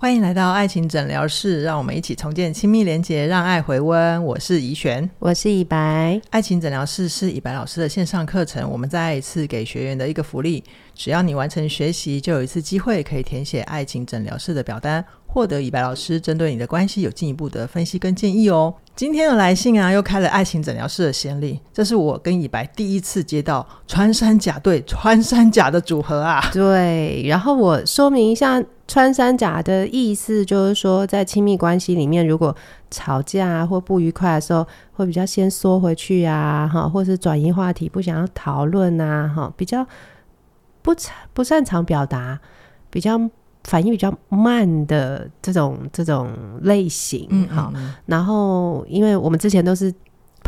欢迎来到爱情诊疗室，让我们一起重建亲密连结，让爱回温。我是怡璇，我是以白。爱情诊疗室是以白老师的线上课程，我们再一次给学员的一个福利，只要你完成学习，就有一次机会可以填写爱情诊疗室的表单，获得以白老师针对你的关系有进一步的分析跟建议哦。今天的来信啊，又开了爱情诊疗室的先例，这是我跟以白第一次接到穿山甲对穿山甲的组合啊。对，然后我说明一下。穿山甲的意思就是说，在亲密关系里面，如果吵架或不愉快的时候，会比较先缩回去啊，哈，或是转移话题，不想要讨论啊，哈，比较不不擅长表达，比较反应比较慢的这种这种类型，好、嗯嗯，然后因为我们之前都是。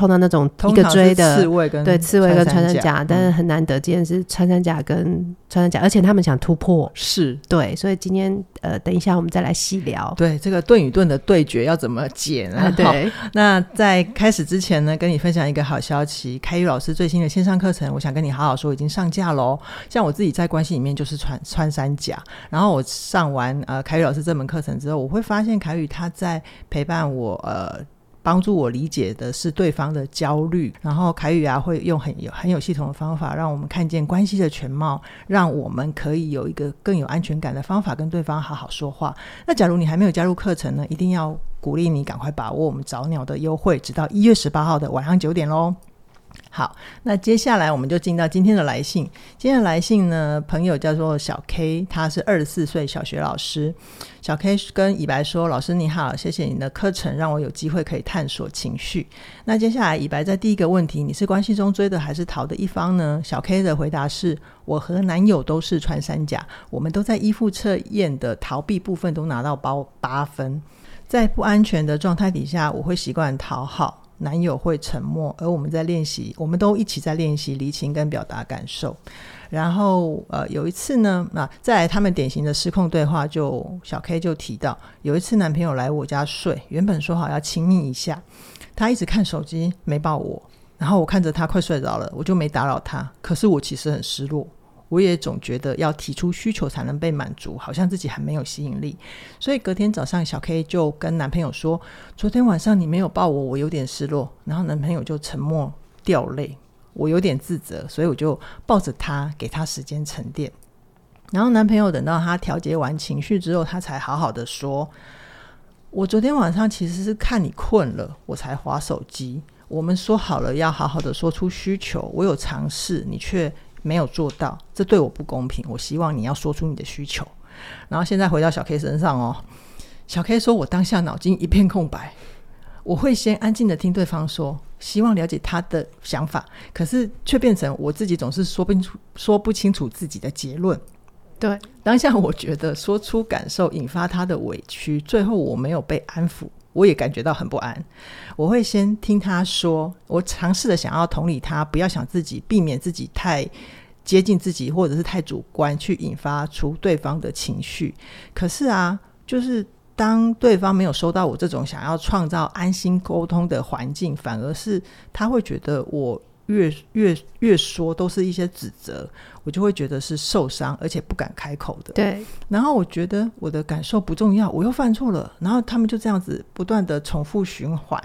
碰到那种一个追的刺猬跟对刺猬跟穿山甲，嗯，但是很难得见是穿山甲跟穿山甲，而且他们想突破，是对，所以今天呃，等一下我们再来细聊。对这个盾与盾的对决要怎么解呢？啊，对，那在开始之前呢，跟你分享一个好消息，凯宇老师最新的线上课程，我想跟你好好说，已经上架喽。像我自己在关系里面就是穿穿山甲，然后我上完呃凯宇老师这门课程之后，我会发现凯宇他在陪伴我呃。帮助我理解的是对方的焦虑，然后凯宇啊会用很有很有系统的方法，让我们看见关系的全貌，让我们可以有一个更有安全感的方法跟对方好好说话。那假如你还没有加入课程呢，一定要鼓励你赶快把握我们早鸟的优惠，直到一月十八号的晚上九点喽。好，那接下来我们就进到今天的来信。今天的来信呢，朋友叫做小 K，他是二十四岁小学老师。小 K 跟以白说：“老师你好，谢谢你的课程，让我有机会可以探索情绪。”那接下来以白在第一个问题，你是关系中追的还是逃的一方呢？小 K 的回答是：“我和男友都是穿山甲，我们都在依附测验的逃避部分都拿到包八分，在不安全的状态底下，我会习惯讨好。”男友会沉默，而我们在练习，我们都一起在练习离情跟表达感受。然后，呃，有一次呢，那再来他们典型的失控对话，就小 K 就提到，有一次男朋友来我家睡，原本说好要亲密一下，他一直看手机没抱我，然后我看着他快睡着了，我就没打扰他，可是我其实很失落。我也总觉得要提出需求才能被满足，好像自己很没有吸引力。所以隔天早上，小 K 就跟男朋友说：“昨天晚上你没有抱我，我有点失落。”然后男朋友就沉默掉泪，我有点自责，所以我就抱着他，给他时间沉淀。然后男朋友等到他调节完情绪之后，他才好好的说：“我昨天晚上其实是看你困了，我才划手机。我们说好了要好好的说出需求，我有尝试，你却……”没有做到，这对我不公平。我希望你要说出你的需求。然后现在回到小 K 身上哦，小 K 说：“我当下脑筋一片空白，我会先安静的听对方说，希望了解他的想法，可是却变成我自己总是说不清楚、说不清楚自己的结论。对，当下我觉得说出感受引发他的委屈，最后我没有被安抚。”我也感觉到很不安，我会先听他说，我尝试的想要同理他，不要想自己，避免自己太接近自己，或者是太主观，去引发出对方的情绪。可是啊，就是当对方没有收到我这种想要创造安心沟通的环境，反而是他会觉得我。越越越说都是一些指责，我就会觉得是受伤，而且不敢开口的。对。然后我觉得我的感受不重要，我又犯错了。然后他们就这样子不断的重复循环，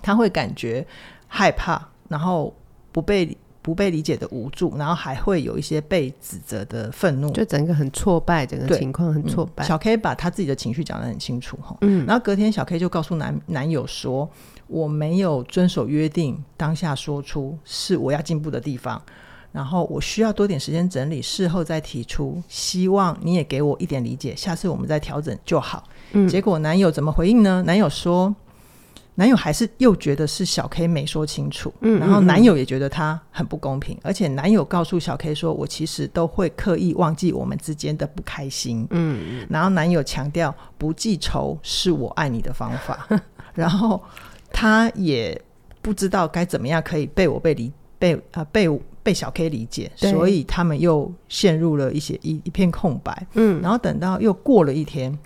他会感觉害怕，然后不被不被理解的无助，然后还会有一些被指责的愤怒，就整个很挫败，整个情况很挫败。嗯，小 K 把他自己的情绪讲得很清楚哈，嗯。然后隔天小 K 就告诉男男友说。我没有遵守约定，当下说出是我要进步的地方，然后我需要多点时间整理，事后再提出，希望你也给我一点理解，下次我们再调整就好。嗯，结果男友怎么回应呢？男友说，男友还是又觉得是小 K 没说清楚，嗯，然后男友也觉得他很不公平，而且男友告诉小 K 说，我其实都会刻意忘记我们之间的不开心，嗯，嗯，然后男友强调不记仇是我爱你的方法，然后。他也不知道该怎么样可以被我被理被啊、呃、被被小 K 理解，所以他们又陷入了一些一一片空白。嗯，然后等到又过了一天，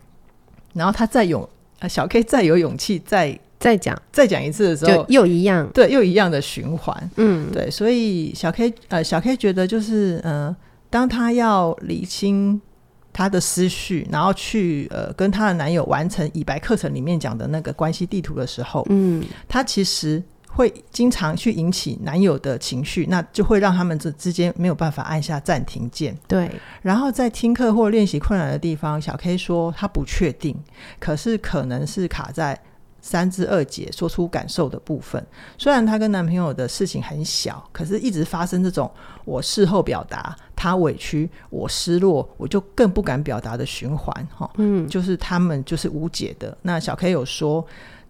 然后他再有啊小 K 再有勇气再再讲。再讲一次的时候，又一样。对又一样的循环。嗯，对，所以小 K 呃小 K 觉得就是嗯、呃，当他要理清她的思绪，然后去呃跟她的男友完成以白课程里面讲的那个关系地图的时候，嗯，她其实会经常去引起男友的情绪，那就会让他们这之间没有办法按下暂停键。对，然后在听课或练习困难的地方，小 K 说她不确定，可是可能是卡在。三至二节说出感受的部分，虽然她跟男朋友的事情很小，可是一直发生这种我事后表达，他委屈，我失落，我就更不敢表达的循环，哈，嗯，就是他们就是无解的。那小 K 有说，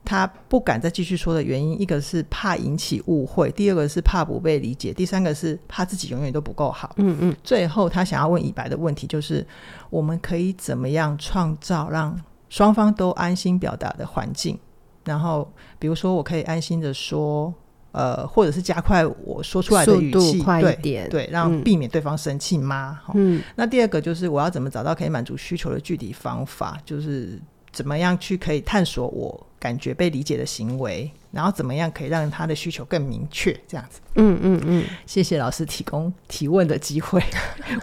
他不敢再继续说的原因，一个是怕引起误会，第二个是怕不被理解，第三个是怕自己永远都不够好，嗯嗯。最后他想要问以白的问题就是，我们可以怎么样创造让双方都安心表达的环境？然后，比如说，我可以安心的说，呃，或者是加快我说出来的语气，快一点，对，对，让避免对方生气吗？嗯，那第二个就是我要怎么找到可以满足需求的具体方法，就是怎么样去可以探索我感觉被理解的行为。然后怎么样可以让他的需求更明确？这样子，嗯嗯嗯，谢谢老师提供提问的机会，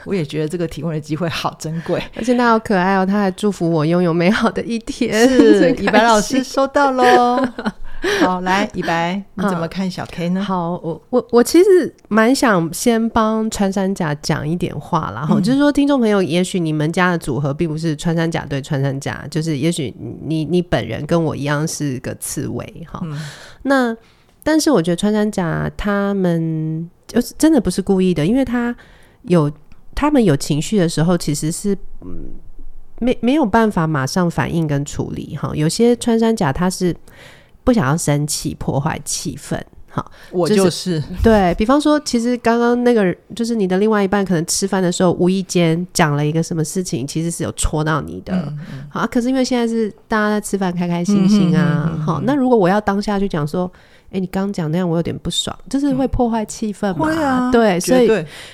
我也觉得这个提问的机会好珍贵，而且他好可爱哦，他还祝福我拥有美好的一天。是，以白老师收到喽。好，来，以白，你怎么看小 K 呢？好，我我我其实蛮想先帮穿山甲讲一点话啦，哈、嗯，就是说听众朋友，也许你们家的组合并不是穿山甲对穿山甲，就是也许你你本人跟我一样是个刺猬，哈、嗯，那但是我觉得穿山甲他们就是真的不是故意的，因为他有他们有情绪的时候，其实是嗯没没有办法马上反应跟处理，哈，有些穿山甲它是。不想要生气，破坏气氛。好，我就是、就是、对，比方说，其实刚刚那个就是你的另外一半，可能吃饭的时候无意间讲了一个什么事情，其实是有戳到你的。嗯嗯、好，可是因为现在是大家在吃饭，开开心心啊。嗯、好，那如果我要当下去讲说，哎、欸，你刚讲那样，我有点不爽，就是会破坏气氛嘛。对，所以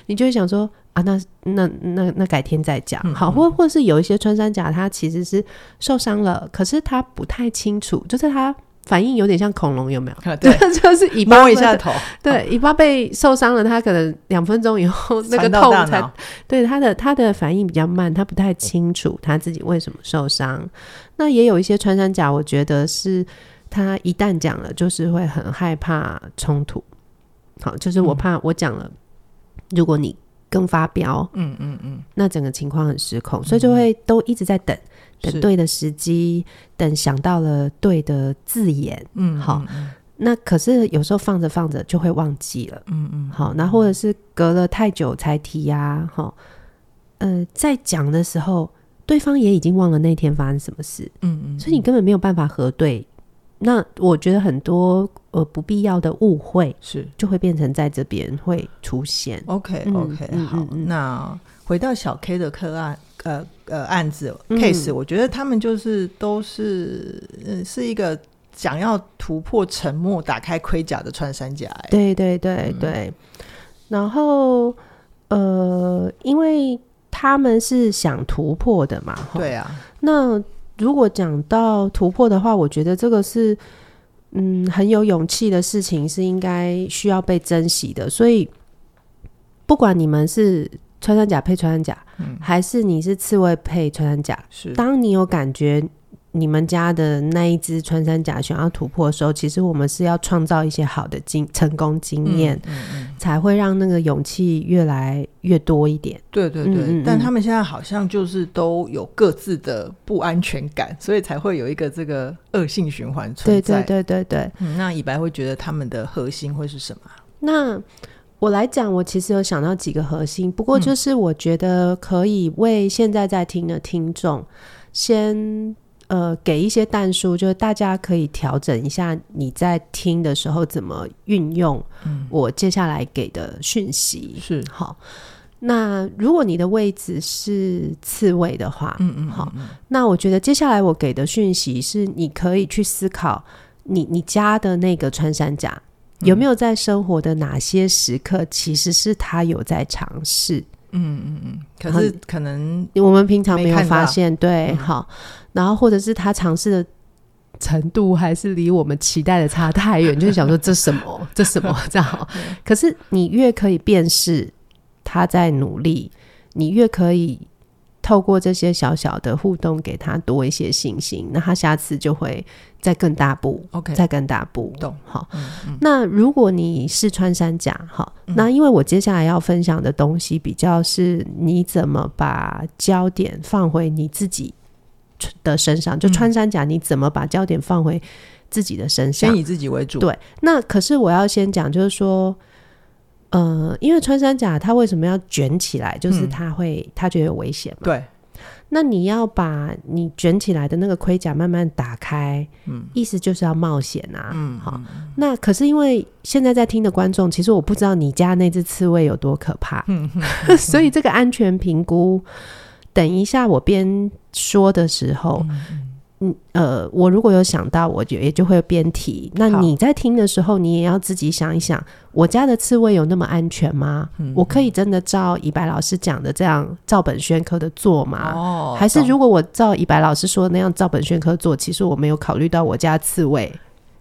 你就会想说啊，那那那那改天再讲。嗯、好，或或是有一些穿山甲，他其实是受伤了，可是他不太清楚，就是他。反应有点像恐龙，有没有？对，就是尾巴摸一下头。对，尾巴被受伤了，他可能两分钟以后那个痛才。对，他的他的反应比较慢，他不太清楚他自己为什么受伤。那也有一些穿山甲，我觉得是他一旦讲了，就是会很害怕冲突。好，就是我怕我讲了，如果你更发飙，嗯嗯嗯，那整个情况很失控，所以就会都一直在等。等对的时机，等想到了对的字眼，嗯，好，嗯、那可是有时候放着放着就会忘记了，嗯嗯，好，那或者是隔了太久才提呀、啊，好，呃，在讲的时候，对方也已经忘了那天发生什么事，嗯嗯，所以你根本没有办法核对，那我觉得很多呃不必要的误会是就会变成在这边会出现，OK OK，、嗯、好，嗯、那回到小 K 的课案。呃呃，案子 case，、嗯、我觉得他们就是都是，呃，是一个想要突破沉默、打开盔甲的穿山甲。对对对对。嗯、然后呃，因为他们是想突破的嘛，对啊。那如果讲到突破的话，我觉得这个是嗯很有勇气的事情，是应该需要被珍惜的。所以不管你们是。穿山甲配穿山甲，嗯、还是你是刺猬配穿山甲？是。当你有感觉你们家的那一只穿山甲想要突破的时候，其实我们是要创造一些好的经成功经验，嗯嗯嗯、才会让那个勇气越来越多一点。对对对。但他们现在好像就是都有各自的不安全感，所以才会有一个这个恶性循环存在。对对对对对。嗯、那以白会觉得他们的核心会是什么？那。我来讲，我其实有想到几个核心，不过就是我觉得可以为现在在听的听众先呃给一些弹书，就是大家可以调整一下你在听的时候怎么运用我接下来给的讯息。是好，那如果你的位置是刺猬的话，嗯嗯，好，那我觉得接下来我给的讯息是你可以去思考你你家的那个穿山甲。有没有在生活的哪些时刻，其实是他有在尝试？嗯嗯嗯。可是可能我们平常没有发现，对，嗯、好。然后或者是他尝试的程度，还是离我们期待的差太远，就是想说这什么，这什么这样。可是你越可以辨识他在努力，你越可以透过这些小小的互动，给他多一些信心，那他下次就会再更大步，OK，再更大步。懂好。嗯嗯、那如果你是穿山甲，好，嗯、那因为我接下来要分享的东西比较是你怎么把焦点放回你自己的身上，就穿山甲你怎么把焦点放回自己的身上，先以自己为主。对，那可是我要先讲，就是说。呃，因为穿山甲它为什么要卷起来？就是它会，它、嗯、觉得有危险嘛。对。那你要把你卷起来的那个盔甲慢慢打开，嗯，意思就是要冒险啊。嗯，好。那可是因为现在在听的观众，其实我不知道你家那只刺猬有多可怕，嗯，所以这个安全评估，等一下我边说的时候。嗯嗯，呃，我如果有想到，我就也就会边提。那你在听的时候，你也要自己想一想，我家的刺猬有那么安全吗？嗯、我可以真的照以白老师讲的这样照本宣科的做吗？哦，还是如果我照以白老师说的那样照本宣科做，其实我没有考虑到我家刺猬。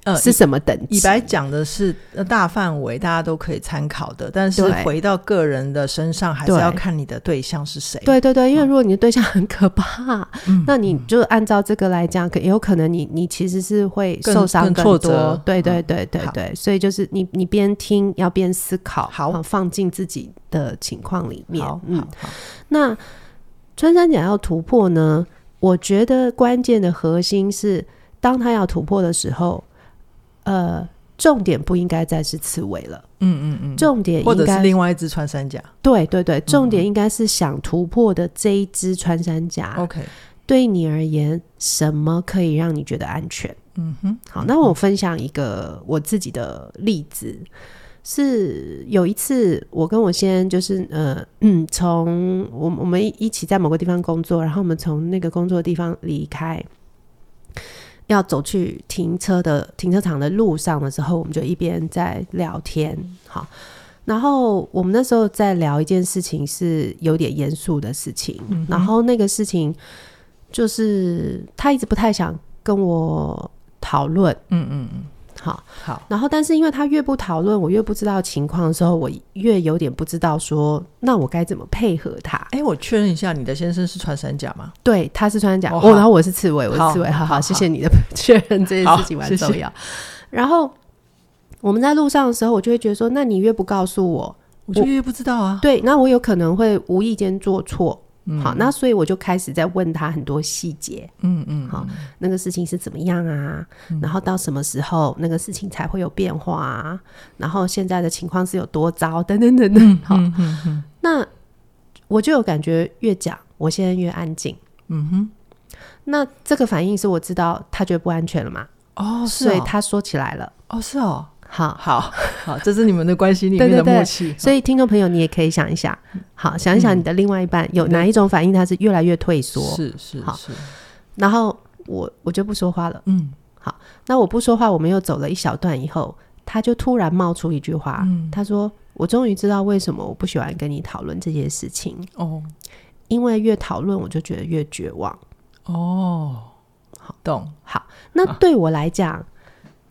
呃，是什么等级？以白讲的是大范围，大家都可以参考的。但是回到个人的身上，还是要看你的对象是谁。对对对，因为如果你的对象很可怕，嗯、那你就按照这个来讲，可也有可能你你其实是会受伤更多。更挫折。对对对对对，嗯、所以就是你你边听要边思考，好，放进自己的情况里面。嗯，好。那穿山甲要突破呢？我觉得关键的核心是，当他要突破的时候。呃，重点不应该再是刺猬了，嗯嗯嗯，重点应该或者是另外一只穿山甲，对对对，重点应该是想突破的这一只穿山甲。OK，对你而言，什么可以让你觉得安全？嗯哼，好，那我分享一个我自己的例子，是有一次我跟我先就是呃嗯，从我我们一起在某个地方工作，然后我们从那个工作的地方离开。要走去停车的停车场的路上的时候，我们就一边在聊天，好，然后我们那时候在聊一件事情，是有点严肃的事情，嗯、然后那个事情就是他一直不太想跟我讨论，嗯嗯嗯。好好，然后但是因为他越不讨论，我越不知道情况的时候，我越有点不知道说，那我该怎么配合他？哎，我确认一下，你的先生是穿山甲吗？对，他是穿山甲。哦，然后我是刺猬，我是刺猬。好好，谢谢你的确认，这件事情蛮重要。然后我们在路上的时候，我就会觉得说，那你越不告诉我，我就越不知道啊。对，那我有可能会无意间做错。嗯、好，那所以我就开始在问他很多细节，嗯嗯，好，那个事情是怎么样啊？嗯、然后到什么时候那个事情才会有变化啊？然后现在的情况是有多糟？等等等等，好，那我就有感觉越讲，我现在越安静，嗯哼，那这个反应是我知道他觉得不安全了嘛？哦，是哦，所以他说起来了，哦，是哦。好好 好，这是你们的关系里面的默契。对对对，所以听众朋友，你也可以想一想，好，想一想你的另外一半有哪一种反应，他是越来越退缩。是是好，然后我我就不说话了。嗯，好，那我不说话，我们又走了一小段以后，他就突然冒出一句话，嗯，他说：“我终于知道为什么我不喜欢跟你讨论这些事情哦，因为越讨论我就觉得越绝望。”哦，好懂。好，那对我来讲。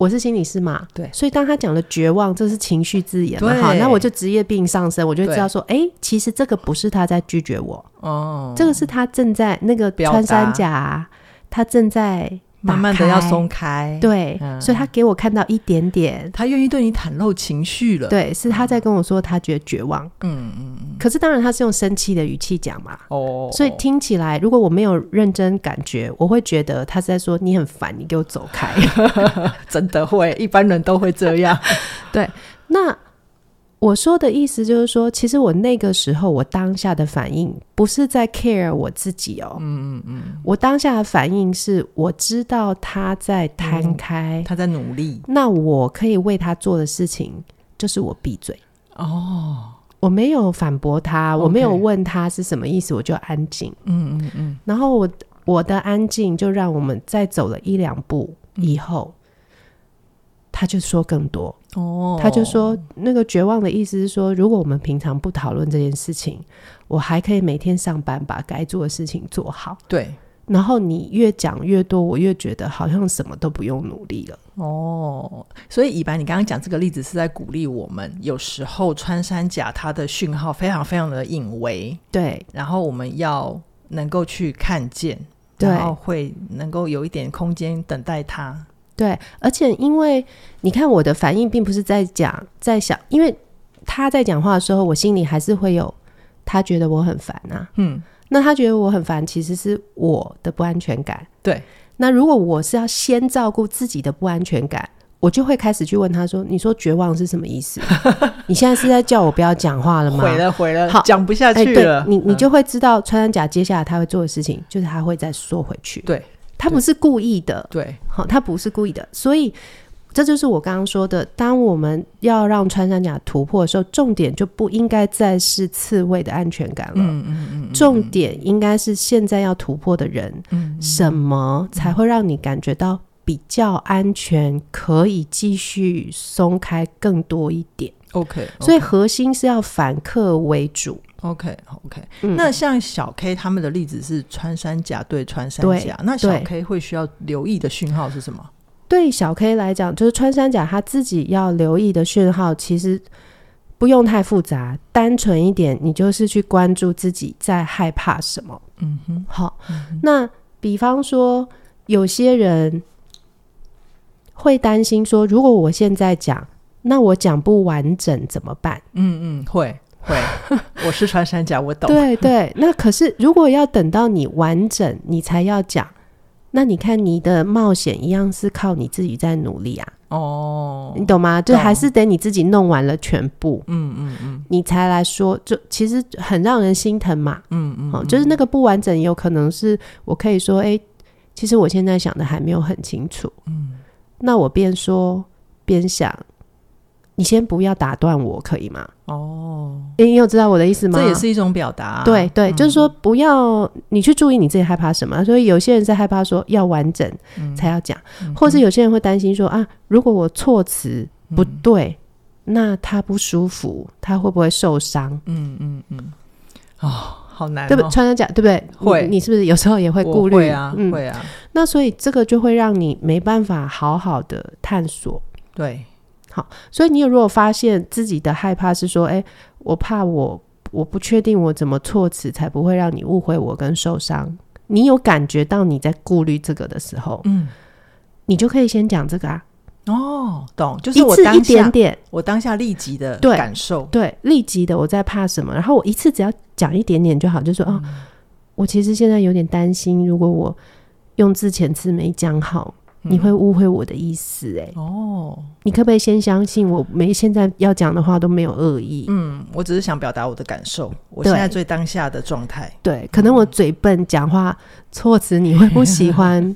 我是心理师嘛，对，所以当他讲了绝望，这是情绪字眼嘛，好，那我就职业病上升，我就知道说，哎，其实这个不是他在拒绝我，哦，这个是他正在那个穿山甲，他正在。慢慢的要松开，对，嗯、所以他给我看到一点点，他愿意对你袒露情绪了。对，是他在跟我说他觉得绝望。嗯嗯嗯。可是当然他是用生气的语气讲嘛。哦。所以听起来，如果我没有认真感觉，我会觉得他是在说你很烦，你给我走开。真的会，一般人都会这样。对，那。我说的意思就是说，其实我那个时候，我当下的反应不是在 care 我自己哦，嗯嗯嗯，我当下的反应是我知道他在摊开，他在努力，那我可以为他做的事情就是我闭嘴。哦，我没有反驳他，我没有问他是什么意思，我就安静，嗯嗯嗯，然后我我的安静就让我们再走了一两步以后，他就说更多。哦，他就说那个绝望的意思是说，如果我们平常不讨论这件事情，我还可以每天上班把该做的事情做好。对，然后你越讲越多，我越觉得好像什么都不用努力了。哦，所以以白，你刚刚讲这个例子是在鼓励我们，有时候穿山甲它的讯号非常非常的隐微，对，然后我们要能够去看见，然后会能够有一点空间等待他。对，而且因为你看我的反应，并不是在讲，在想，因为他在讲话的时候，我心里还是会有他觉得我很烦呐、啊。嗯，那他觉得我很烦，其实是我的不安全感。对，那如果我是要先照顾自己的不安全感，我就会开始去问他说：“你说绝望是什么意思？你现在是在叫我不要讲话了吗？” 毁了，毁了，好，讲不下去了。欸、你你就会知道穿山甲接下来他会做的事情，就是他会再缩回去。对。他不是故意的，对，好，他不是故意的，所以这就是我刚刚说的，当我们要让穿山甲突破的时候，重点就不应该再是刺猬的安全感了，嗯嗯嗯，重点应该是现在要突破的人，嗯，什么才会让你感觉到比较安全，可以继续松开更多一点，OK，所以核心是要反客为主。OK OK，、嗯、那像小 K 他们的例子是穿山甲对穿山甲，那小 K 会需要留意的讯号是什么？对小 K 来讲，就是穿山甲他自己要留意的讯号，其实不用太复杂，单纯一点，你就是去关注自己在害怕什么。嗯哼，好，嗯、那比方说有些人会担心说，如果我现在讲，那我讲不完整怎么办？嗯嗯，会。会，我是穿山甲，我懂。对对，那可是如果要等到你完整，你才要讲，那你看你的冒险一样是靠你自己在努力啊。哦，你懂吗？就还是得你自己弄完了全部，嗯嗯嗯，你才来说，就其实很让人心疼嘛。嗯嗯，哦，就是那个不完整，有可能是我可以说，哎，其实我现在想的还没有很清楚。嗯，那我边说边想。你先不要打断我，可以吗？哦，你有知道我的意思吗？这也是一种表达啊。对对，嗯、就是说不要你去注意你自己害怕什么。所以有些人在害怕说要完整才要讲，嗯、或是有些人会担心说啊，如果我措辞不对，嗯、那他不舒服，他会不会受伤？嗯嗯嗯。哦，好难、哦，对不？穿山甲对不对？会你，你是不是有时候也会顾虑？会啊，嗯、会啊。那所以这个就会让你没办法好好的探索。对。好，所以你有如果发现自己的害怕是说，哎、欸，我怕我我不确定我怎么措辞才不会让你误会我跟受伤，你有感觉到你在顾虑这个的时候，嗯，你就可以先讲这个啊。哦，懂，就是我当下一次一点点，我当下立即的感受，对，对，立即的我在怕什么，然后我一次只要讲一点点就好，就说，哦，我其实现在有点担心，如果我用字遣词没讲好。你会误会我的意思哎、欸、哦，你可不可以先相信我没现在要讲的话都没有恶意？嗯，我只是想表达我的感受，我现在最当下的状态。对，可能我嘴笨，讲话措辞你会不喜欢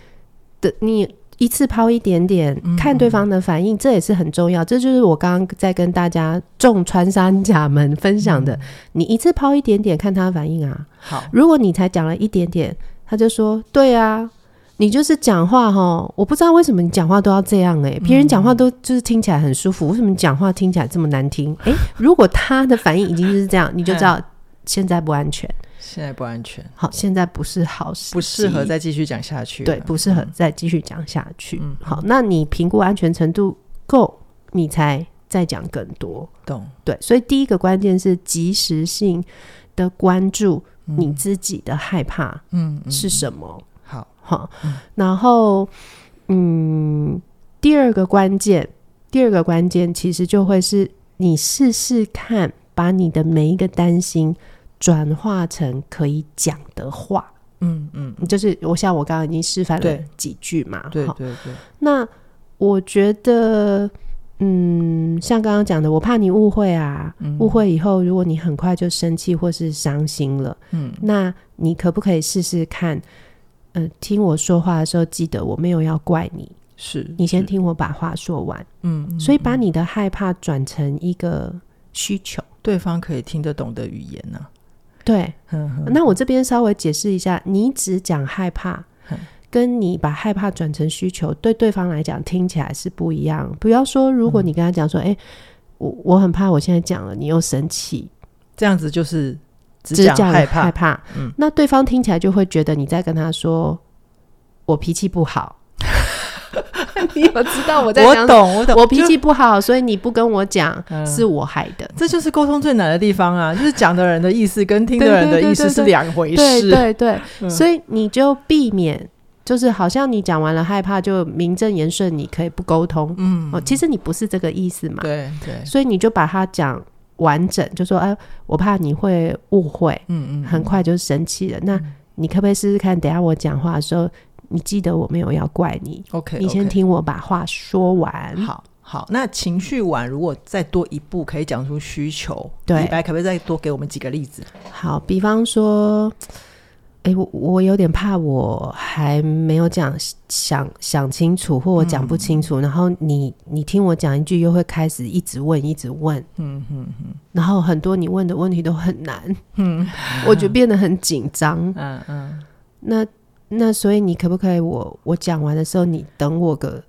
的。你一次抛一点点，看对方的反应，嗯、这也是很重要。这就是我刚刚在跟大家众穿山甲们分享的。嗯、你一次抛一点点，看他的反应啊。好，如果你才讲了一点点，他就说对啊。你就是讲话哈，我不知道为什么你讲话都要这样哎、欸，别人讲话都就是听起来很舒服，为什么你讲话听起来这么难听？哎、欸，如果他的反应已经是这样，你就知道现在不安全，现在不安全。好，现在不是好事，不适合再继续讲下去。对，不适合再继续讲下去。嗯，好，那你评估安全程度够，你才再讲更多。懂？对，所以第一个关键是及时性的关注你自己的害怕，嗯，是什么？嗯嗯好，然后，嗯，第二个关键，第二个关键其实就会是你试试看，把你的每一个担心转化成可以讲的话。嗯嗯，就是我像我刚刚已经示范了几句嘛。对对对，那我觉得，嗯，像刚刚讲的，我怕你误会啊，嗯、误会以后，如果你很快就生气或是伤心了，嗯，那你可不可以试试看？嗯、呃，听我说话的时候，记得我没有要怪你，是你先听我把话说完。嗯，所以把你的害怕转成一个需求，对方可以听得懂的语言呢、啊？对，呵呵，那我这边稍微解释一下，你只讲害怕，跟你把害怕转成需求，对对方来讲听起来是不一样。不要说，如果你跟他讲说，哎、嗯欸，我我很怕，我现在讲了，你又生气，这样子就是。只讲害怕，害怕，嗯，那对方听起来就会觉得你在跟他说我脾气不好，你有知道我在讲？我懂，我懂。我脾气不好，所以你不跟我讲，嗯、是我害的。这就是沟通最难的地方啊！就是讲的人的意思跟听的人的意思是两回事。对对对，嗯、所以你就避免，就是好像你讲完了害怕，就名正言顺，你可以不沟通。嗯，哦，其实你不是这个意思嘛。对对，所以你就把它讲完整，就说：“哎、啊，我怕你会误会。”嗯嗯，很快就生气了。嗯、那你可不可以试试看？等下我讲话的时候。你记得我没有要怪你，OK，你先听我把话说完。好，好，那情绪完，如果再多一步，可以讲出需求。对，李白可不可以再多给我们几个例子？好，比方说，哎、欸，我我有点怕，我还没有讲想想清楚，或我讲不清楚，嗯、然后你你听我讲一句，又会开始一直问，一直问，嗯嗯嗯，然后很多你问的问题都很难，嗯，我就变得很紧张，嗯嗯，那。那所以你可不可以我我讲完的时候，你等我个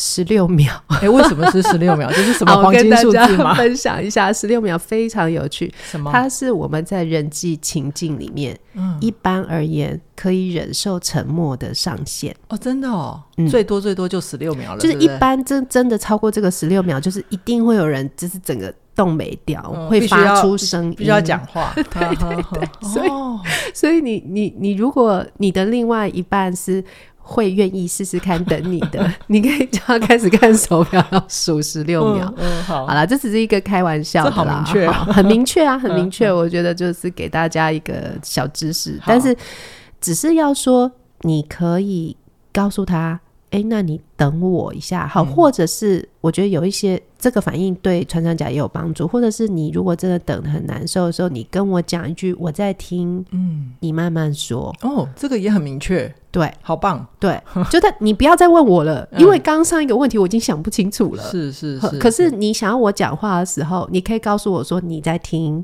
十六秒？哎、欸，为什么是十六秒？这是什么黄金数字吗？分享一下，十六秒非常有趣。什么？它是我们在人际情境里面，嗯，一般而言可以忍受沉默的上限。哦，真的哦，嗯、最多最多就十六秒了。就是一般真真的超过这个十六秒，就是一定会有人就是整个。动没掉，嗯、会发出声音，必须要讲话。对对对，所以、哦、所以你你你，如果你的另外一半是会愿意试试看等你的，你可以叫他开始看手表，要数十六秒。嗯，嗯好，好了，这只是一个开玩笑的啦，好明确，很明确啊，很明确。嗯、我觉得就是给大家一个小知识，嗯、但是只是要说，你可以告诉他。哎、欸，那你等我一下，好，嗯、或者是我觉得有一些这个反应对穿山甲也有帮助，或者是你如果真的等得很难受的时候，你跟我讲一句，我在听，嗯，你慢慢说，哦，这个也很明确，对，好棒，对，就在你不要再问我了，因为刚上一个问题我已经想不清楚了，是 是是，可是。你想要我讲话的时候，你可以告诉我说你在听。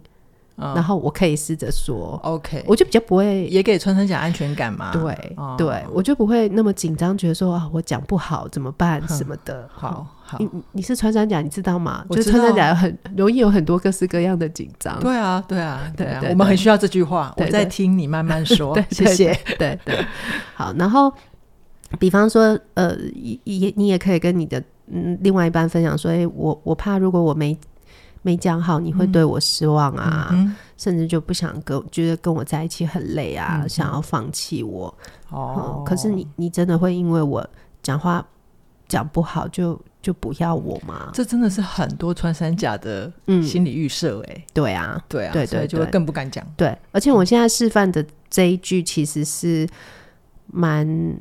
然后我可以试着说，OK，我就比较不会，也给穿山甲安全感嘛。对，对，我就不会那么紧张，觉得说啊，我讲不好怎么办什么的。好好，你你是穿山甲，你知道吗？就是穿山甲很容易有很多各式各样的紧张。对啊，对啊，对啊，我们很需要这句话。我在听你慢慢说，谢谢。对对，好。然后，比方说，呃，也你也可以跟你的嗯另外一半分享说，哎，我我怕如果我没。没讲好，你会对我失望啊，甚至就不想跟，觉得跟我在一起很累啊，嗯、想要放弃我。哦、嗯，可是你，你真的会因为我讲话讲不好就就不要我吗？这真的是很多穿山甲的心理预设哎。对啊，对啊，对对，对，就会更不敢讲。对，而且我现在示范的这一句其实是蛮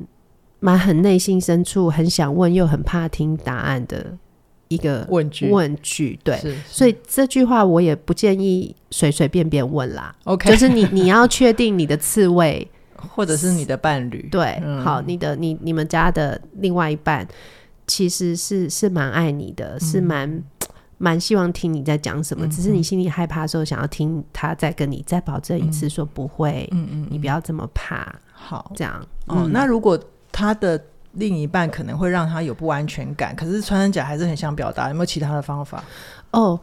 蛮很内心深处很想问又很怕听答案的。一个问句，问句，对，所以这句话我也不建议随随便便问啦。OK，就是你你要确定你的刺猬，或者是你的伴侣，对，嗯、好，你的你你们家的另外一半其实是是蛮爱你的，嗯、是蛮蛮希望听你在讲什么，嗯、只是你心里害怕的时候，想要听他再跟你再保证一次，说不会，嗯嗯，你不要这么怕，好，这样，哦，嗯、那如果他的。另一半可能会让他有不安全感，可是穿山甲还是很想表达，有没有其他的方法？哦，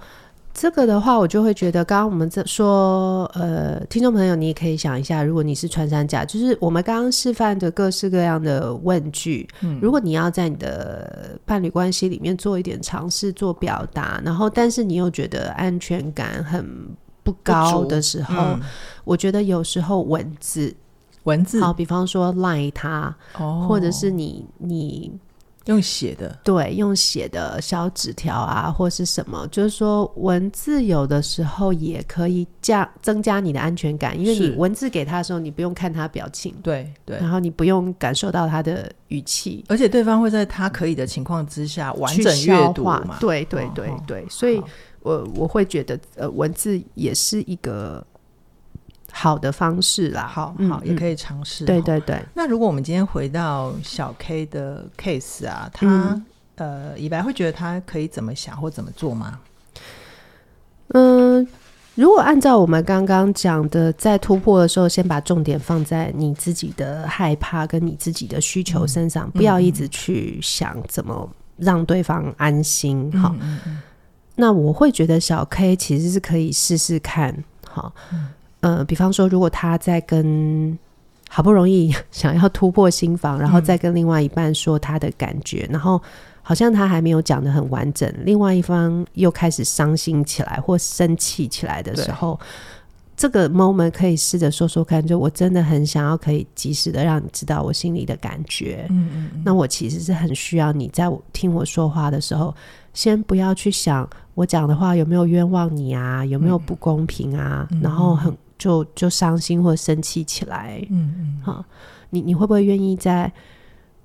这个的话，我就会觉得，刚刚我们在说，呃，听众朋友，你也可以想一下，如果你是穿山甲，就是我们刚刚示范的各式各样的问句，嗯，如果你要在你的伴侣关系里面做一点尝试做表达，然后但是你又觉得安全感很不高的时候，嗯，我觉得有时候文字。文字。好，比方说赖他，哦，或者是你你用写的，对，用写的小纸条啊，或是什么，就是说文字有的时候也可以加增加你的安全感，因为你文字给他的时候，你不用看他表情，对对，然后你不用感受到他的语气，而且对方会在他可以的情况之下完整阅读嘛，对对对对，哦，所以我我会觉得呃，文字也是一个。好的方式啦，好好、嗯、也可以尝试。对对对。那如果我们今天回到小 K 的 case 啊，他、嗯、呃，以白会觉得他可以怎么想或怎么做吗？嗯，如果按照我们刚刚讲的，在突破的时候，先把重点放在你自己的害怕跟你自己的需求身上，嗯、不要一直去想怎么让对方安心。好、嗯嗯嗯，那我会觉得小 K 其实是可以试试看。好。嗯呃，比方说，如果他在跟好不容易 想要突破心房，然后再跟另外一半说他的感觉，嗯、然后好像他还没有讲的很完整，另外一方又开始伤心起来或生气起来的时候，这个 moment 可以试着说说看，就我真的很想要可以及时的让你知道我心里的感觉。嗯嗯嗯，那我其实是很需要你在我听我说话的时候，先不要去想我讲的话有没有冤枉你啊，有没有不公平啊，嗯、然后很。就就伤心或生气起来，嗯嗯，好，你你会不会愿意在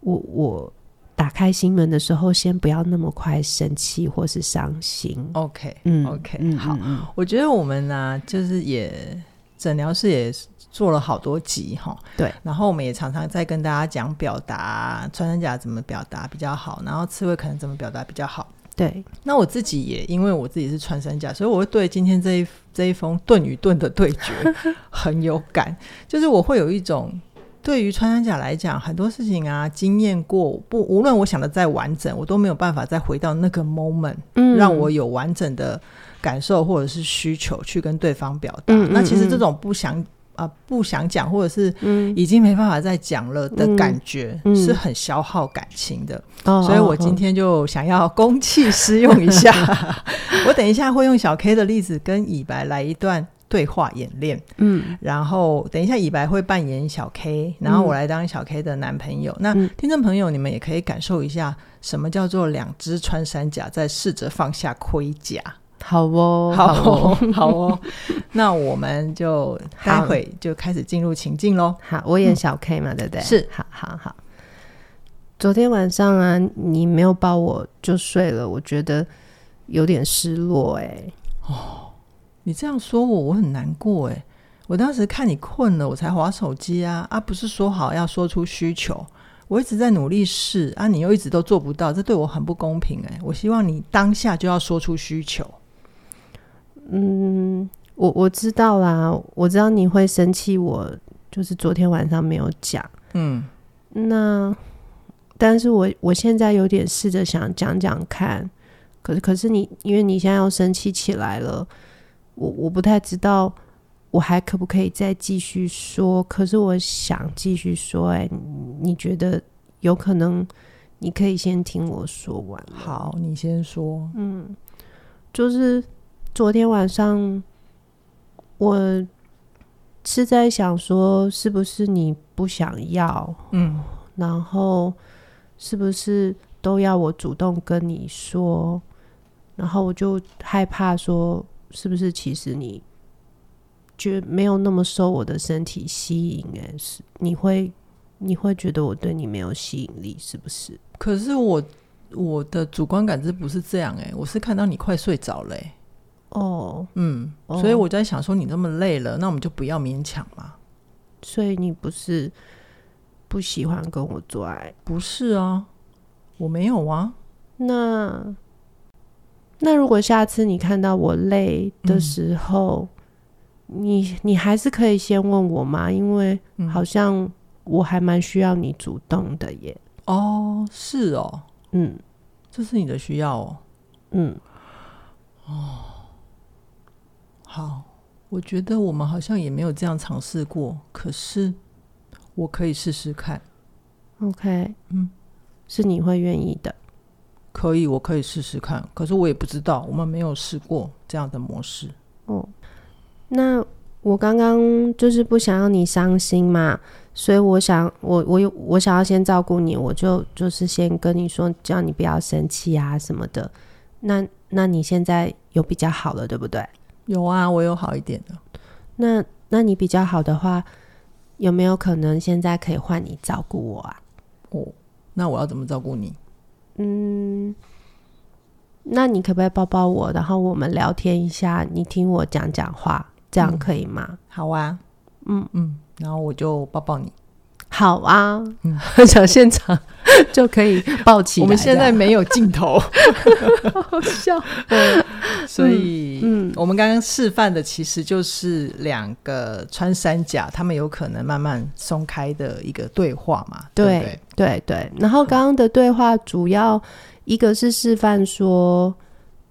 我我打开心门的时候，先不要那么快生气或是伤心？OK，嗯，OK，嗯好，嗯，我觉得我们呢、啊，就是也诊疗室也做了好多集哈，对，然后我们也常常在跟大家讲表达穿山甲怎么表达比较好，然后刺猬可能怎么表达比较好。对，那我自己也因为我自己是穿山甲，所以我会对今天这一这一封盾与盾的对决 很有感。就是我会有一种对于穿山甲来讲，很多事情啊，经验过不，无论我想的再完整，我都没有办法再回到那个 moment，嗯，让我有完整的感受或者是需求去跟对方表达。嗯，那其实这种不想。啊、呃，不想讲，或者是已经没办法再讲了的感觉，嗯、是很消耗感情的。嗯、所以我今天就想要公器私用一下。我等一下会用小 K 的例子跟以白来一段对话演练。嗯，然后等一下以白会扮演小 K，然后我来当小 K 的男朋友。嗯、那听众朋友，你们也可以感受一下什么叫做两只穿山甲在试着放下盔甲。好哦，好哦，好哦，那我们就待会就开始进入情境喽。好，我演小 K 嘛，嗯、对不对？是，好好好。昨天晚上啊，你没有抱我就睡了，我觉得有点失落哎、欸。哦，你这样说我，我很难过哎。我当时看你困了，我才划手机啊啊！不是说好要说出需求，我一直在努力试啊，你又一直都做不到，这对我很不公平哎。我希望你当下就要说出需求。嗯，我我知道啦，我知道你会生气，我就是昨天晚上没有讲。嗯，那但是我我现在有点试着想讲讲看，可是可是你因为你现在要生气起来了，我我不太知道我还可不可以再继续说，可是我想继续说，欸，哎，你觉得有可能？你可以先听我说完。好，你先说。嗯，就是。昨天晚上，我是在想说，是不是你不想要？嗯，然后是不是都要我主动跟你说？然后我就害怕说，是不是其实你觉没有那么受我的身体吸引？哎，是你会你会觉得我对你没有吸引力，是不是？可是我我的主观感知不是这样，哎，我是看到你快睡着了。哦，嗯，所以我在想说，你那么累了，那我们就不要勉强嘛。所以你不是不喜欢跟我做爱？不是啊，我没有啊。那那如果下次你看到我累的时候，嗯、你你还是可以先问我吗？因为好像我还蛮需要你主动的耶。哦，是哦，嗯，这是你的需要哦，嗯，哦。好，我觉得我们好像也没有这样尝试过，可是我可以试试看。OK，嗯，是你会愿意的。可以，我可以试试看。可是我也不知道，我们没有试过这样的模式。哦，那我刚刚就是不想要你伤心嘛，所以我想，我我有我想要先照顾你，我就就是先跟你说，叫你不要生气啊什么的。那那你现在有比较好了，对不对？有啊，我有好一点的。那那你比较好的话，有没有可能现在可以换你照顾我啊？哦，那我要怎么照顾你？嗯，那你可不可以抱抱我，然后我们聊天一下，你听我讲讲话，这样可以吗？嗯，好啊，嗯嗯，然后我就抱抱你。好啊，嗯，小现场 就可以抱起来。我们现在没有镜头，好笑。嗯，所以，嗯，我们刚刚示范的其实就是两个穿山甲，他们有可能慢慢松开的一个对话嘛。对对对。然后刚刚的对话主要一个是示范说，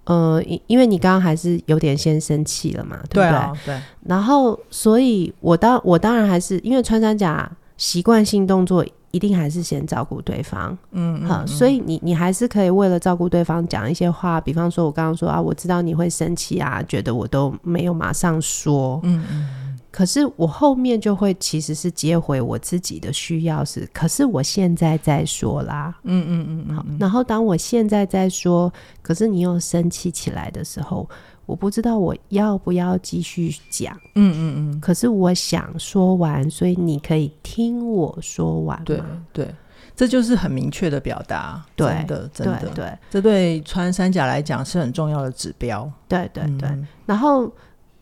呃，因为你刚刚还是有点先生气了嘛，对不对？对啊，对。然后，所以我当我当然还是因为穿山甲。习惯性动作一定还是先照顾对方，嗯，好，所以你你还是可以为了照顾对方讲一些话，比方说我刚刚说啊，我知道你会生气啊，觉得我都没有马上说，嗯嗯，可是我后面就会其实是接回我自己的需要是，可是我现在在说啦，嗯嗯嗯，好，然后当我现在在说，可是你又生气起来的时候。我不知道我要不要继续讲，嗯嗯嗯。可是我想说完，所以你可以听我说完。对对，这就是很明确的表达。对真的真的，对，对这对穿山甲来讲是很重要的指标。对对对。嗯、然后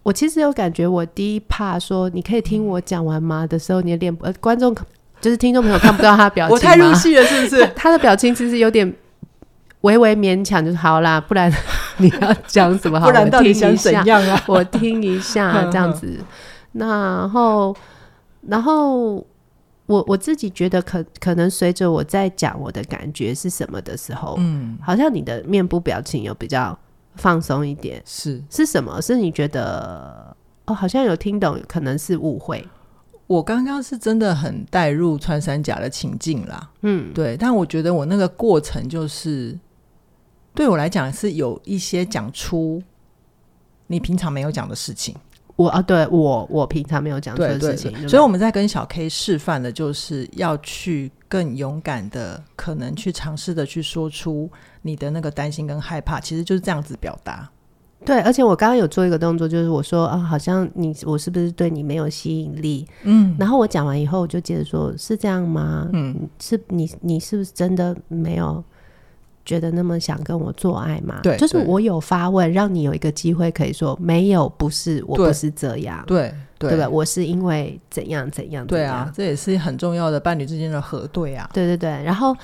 我其实有感觉，我第一怕说你可以听我讲完吗的时候，你的脸呃，观众就是听众朋友看不到他表情，我太入戏了，是不是？他，他的表情其实有点。微微勉强就是好啦，不然 你要讲什么 好？不然到底想怎样啊？我听一下这样子，然后，然后我我自己觉得可可能随着我在讲我的感觉是什么的时候，嗯，好像你的面部表情有比较放松一点，是是什么？是你觉得哦，好像有听懂，可能是误会。我刚刚是真的很带入穿山甲的情境啦，嗯，对，但我觉得我那个过程就是。对我来讲是有一些讲出你平常没有讲的事情，我啊，对我我平常没有讲出的事情，对对对，所以我们在跟小 K 示范的就是要去更勇敢的，可能去尝试的去说出你的那个担心跟害怕，其实就是这样子表达。对，而且我刚刚有做一个动作，就是我说啊，好像你我是不是对你没有吸引力？嗯，然后我讲完以后，我就接着说，是这样吗？嗯，是你你是不是真的没有？觉得那么想跟我做爱吗？对，就是我有发问，让你有一个机会可以说没有，不是，我不是这样，对对，对吧？我是因为怎样怎样，对啊，这也是很重要的伴侣之间的核对啊，对对对。然后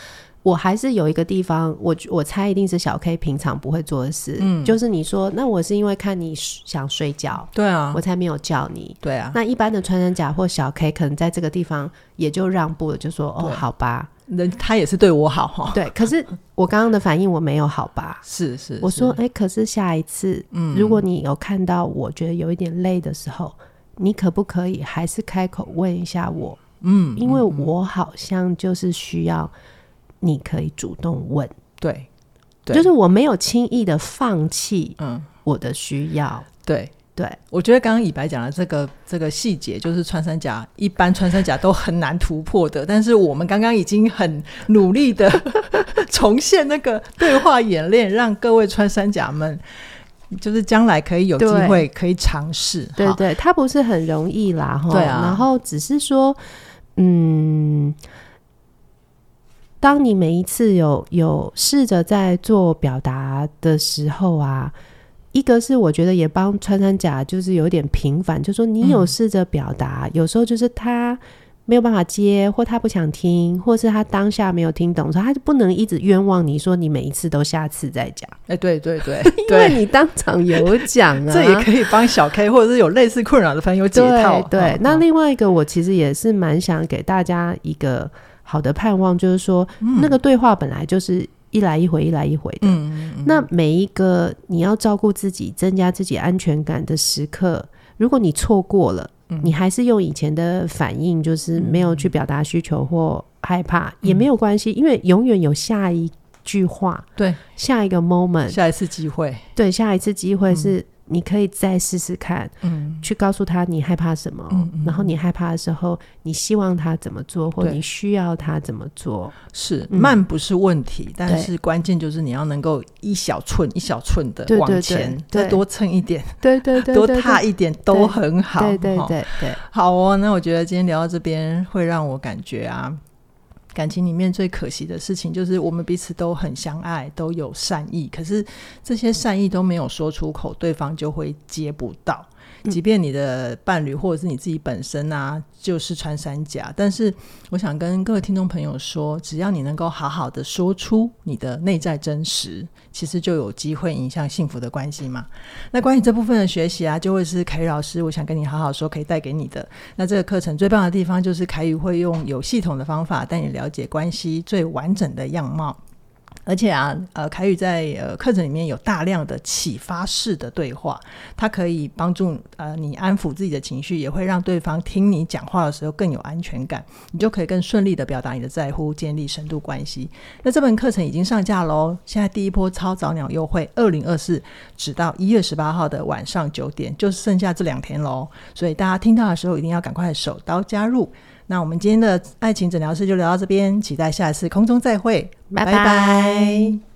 我还是有一个地方，我我猜一定是小 K 平常不会做的事，嗯，就是你说那我是因为看你想睡觉，对啊，我才没有叫你，对啊。那一般的穿山甲或小 K 可能在这个地方也就让步了，就说哦，好吧。人他也是对我好哈，对。可是我刚刚的反应我没有好吧？是是，我说哎、欸，可是下一次，嗯，如果你有看到我觉得有一点累的时候，你可不可以还是开口问一下我？嗯，因为我好像就是需要你可以主动问，对，对，就是我没有轻易的放弃，嗯，我的需要，对。对，我觉得刚刚以白讲的这个这个细节，就是穿山甲一般穿山甲都很难突破的。但是我们刚刚已经很努力的重现那个对话演练，让各位穿山甲们，就是将来可以有机会可以尝试。对，对对，它不是很容易啦，哈。对啊。然后只是说，嗯，当你每一次有有试着在做表达的时候啊。一个是我觉得也帮穿山甲就是有点平反，就是说你有试着表达，嗯，有时候就是他没有办法接，或他不想听，或是他当下没有听懂，所以他就不能一直冤枉你说你每一次都下次再讲。哎，对对对，因为你当场有讲啊，这也可以帮小 K 或者是有类似困扰的朋友解套。对，对，那另外一个我其实也是蛮想给大家一个好的盼望，就是说，嗯，那个对话本来就是。一来一回，一来一回的。嗯嗯。那每一个你要照顾自己、增加自己安全感的时刻，如果你错过了，嗯，你还是用以前的反应，就是没有去表达需求或害怕，嗯，也没有关系，因为永远有下一句话，对，下一个 moment，下一次机会，对，下一次机会是。嗯你可以再试试看，嗯，去告诉他你害怕什么，嗯嗯，然后你害怕的时候，你希望他怎么做，或你需要他怎么做。是，嗯，慢不是问题，但是关键就是你要能够一小寸一小寸的往前，再多蹭一点，对对对，多踏一点都很好。对对，对，好哦。那我觉得今天聊到这边，会让我感觉啊。感情里面最可惜的事情，就是我们彼此都很相爱，都有善意，可是这些善意都没有说出口，对方就会接不到。即便你的伴侣或者是你自己本身啊，就是穿山甲，但是我想跟各位听众朋友说，只要你能够好好的说出你的内在真实，其实就有机会影响幸福的关系嘛。那关于这部分的学习啊，就会是凯宇老师，我想跟你好好说，可以带给你的。那这个课程最棒的地方，就是凯宇会用有系统的方法带你了解关系最完整的样貌。而且啊，呃，凯宇在呃课程里面有大量的启发式的对话，它可以帮助呃你安抚自己的情绪，也会让对方听你讲话的时候更有安全感，你就可以更顺利的表达你的在乎，建立深度关系。那这门课程已经上架喽，现在第一波超早鸟优惠，二零二四直到一月十八号的晚上九点，就剩下这两天喽，所以大家听到的时候一定要赶快手刀加入。那我们今天的爱情诊疗室就聊到这边，期待下一次空中再会，拜拜。拜拜。